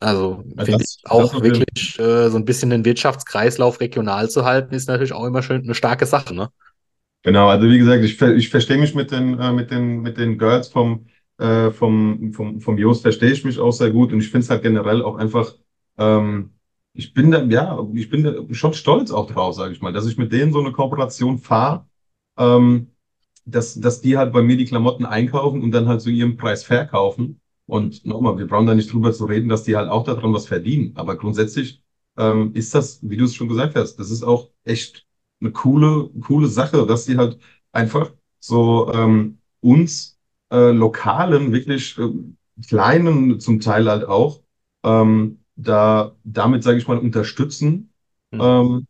Also finde ich auch wirklich äh, so ein bisschen den Wirtschaftskreislauf regional zu halten, ist natürlich auch immer schön eine starke Sache, ne? Genau, also wie gesagt, ich, ich verstehe mich mit den, äh, mit den, mit den Girls vom, äh, vom, vom, vom Jos, verstehe ich mich auch sehr gut und ich finde es halt generell auch einfach, ähm, ich bin da, ja, ich bin da schon stolz auch drauf, sage ich mal, dass ich mit denen so eine Kooperation fahre, ähm, dass, dass die halt bei mir die Klamotten einkaufen und dann halt zu ihrem Preis verkaufen und nochmal, wir brauchen da nicht drüber zu reden, dass die halt auch daran was verdienen. Aber grundsätzlich ähm, ist das, wie du es schon gesagt hast, das ist auch echt eine coole, coole Sache, dass die halt einfach so ähm, uns äh, lokalen, wirklich äh, kleinen zum Teil halt auch, ähm, da damit, sage ich mal, unterstützen, mhm. ähm,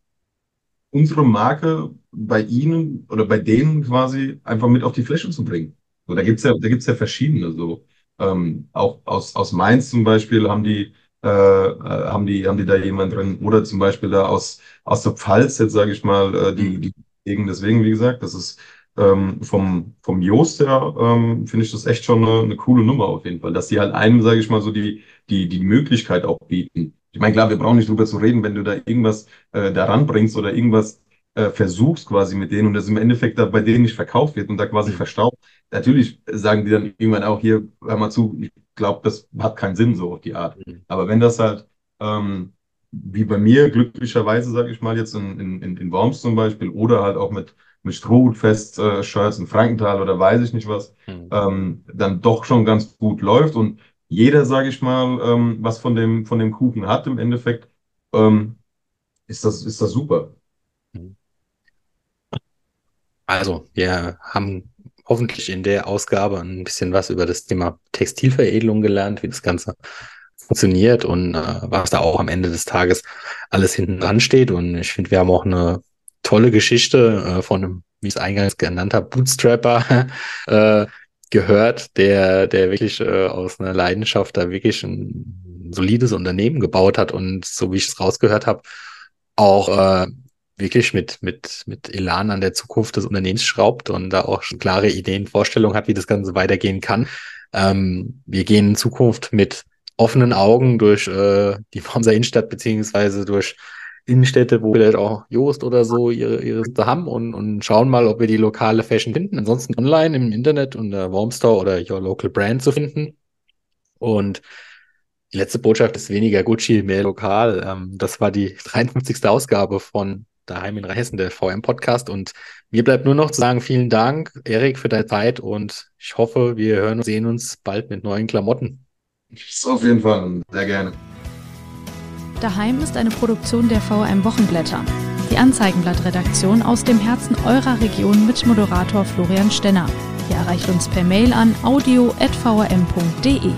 unsere Marke bei ihnen oder bei denen quasi einfach mit auf die Fläche zu bringen. So, da gibt's ja, da gibt's ja verschiedene so. Ähm, auch aus, aus Mainz zum Beispiel haben die, äh, äh haben die, haben die da jemand drin. Oder zum Beispiel da aus, aus der Pfalz, jetzt sage ich mal, äh, die, mhm. die Gegend. Deswegen, wie gesagt, das ist ähm, vom, vom Joost her, ähm, finde ich das echt schon eine, eine coole Nummer auf jeden Fall, dass die halt einem, sage ich mal, so die, die, die Möglichkeit auch bieten. Ich meine, klar, wir brauchen nicht drüber zu reden, wenn du da irgendwas äh, da ranbringst oder irgendwas äh, versuchst quasi mit denen und das im Endeffekt da bei denen nicht verkauft wird und da quasi mhm. verstaubt, natürlich sagen die dann irgendwann auch hier, hör mal zu, ich glaube, das hat keinen Sinn so auf die Art. Mhm. Aber wenn das halt ähm, wie bei mir glücklicherweise, sage ich mal, jetzt in, in, in Worms zum Beispiel oder halt auch mit, mit Strohhutfest-Shirts in Frankenthal oder weiß ich nicht was, mhm. ähm, dann doch schon ganz gut läuft und jeder, sage ich mal, ähm, was von dem, von dem Kuchen hat im Endeffekt, ähm, ist, das, ist das super. Also, wir haben hoffentlich in der Ausgabe ein bisschen was über das Thema Textilveredelung gelernt, wie das Ganze funktioniert und äh, was da auch am Ende des Tages alles hinten dran steht. Und ich finde, wir haben auch eine tolle Geschichte äh, von einem, wie ich es eingangs genannt habe, Bootstrapper äh, gehört, der, der wirklich äh, aus einer Leidenschaft da wirklich ein solides Unternehmen gebaut hat und so wie ich es rausgehört habe, auch äh, wirklich mit, mit, mit Elan an der Zukunft des Unternehmens schraubt und da auch schon klare Ideen, Vorstellungen hat, wie das Ganze weitergehen kann. Ähm, wir gehen in Zukunft mit offenen Augen durch äh, die Wormser Innenstadt beziehungsweise durch Innenstädte, wo vielleicht auch Joost oder so ihre, ihre haben und, und schauen mal, ob wir die lokale Fashion finden. Ansonsten online im Internet unter Wormstore oder Your Local Brand zu finden. Und die letzte Botschaft ist weniger Gucci, mehr lokal. Ähm, das war die 53. Ausgabe von Daheim in Hessen, der VM-Podcast. Und mir bleibt nur noch zu sagen, vielen Dank, Erik, für deine Zeit und ich hoffe, wir hören und sehen uns bald mit neuen Klamotten. Auf jeden Fall, sehr gerne. Daheim ist eine Produktion der VM Wochenblätter. Die Anzeigenblattredaktion aus dem Herzen eurer Region mit Moderator Florian Stenner. Ihr erreicht uns per Mail an audio.vm.de.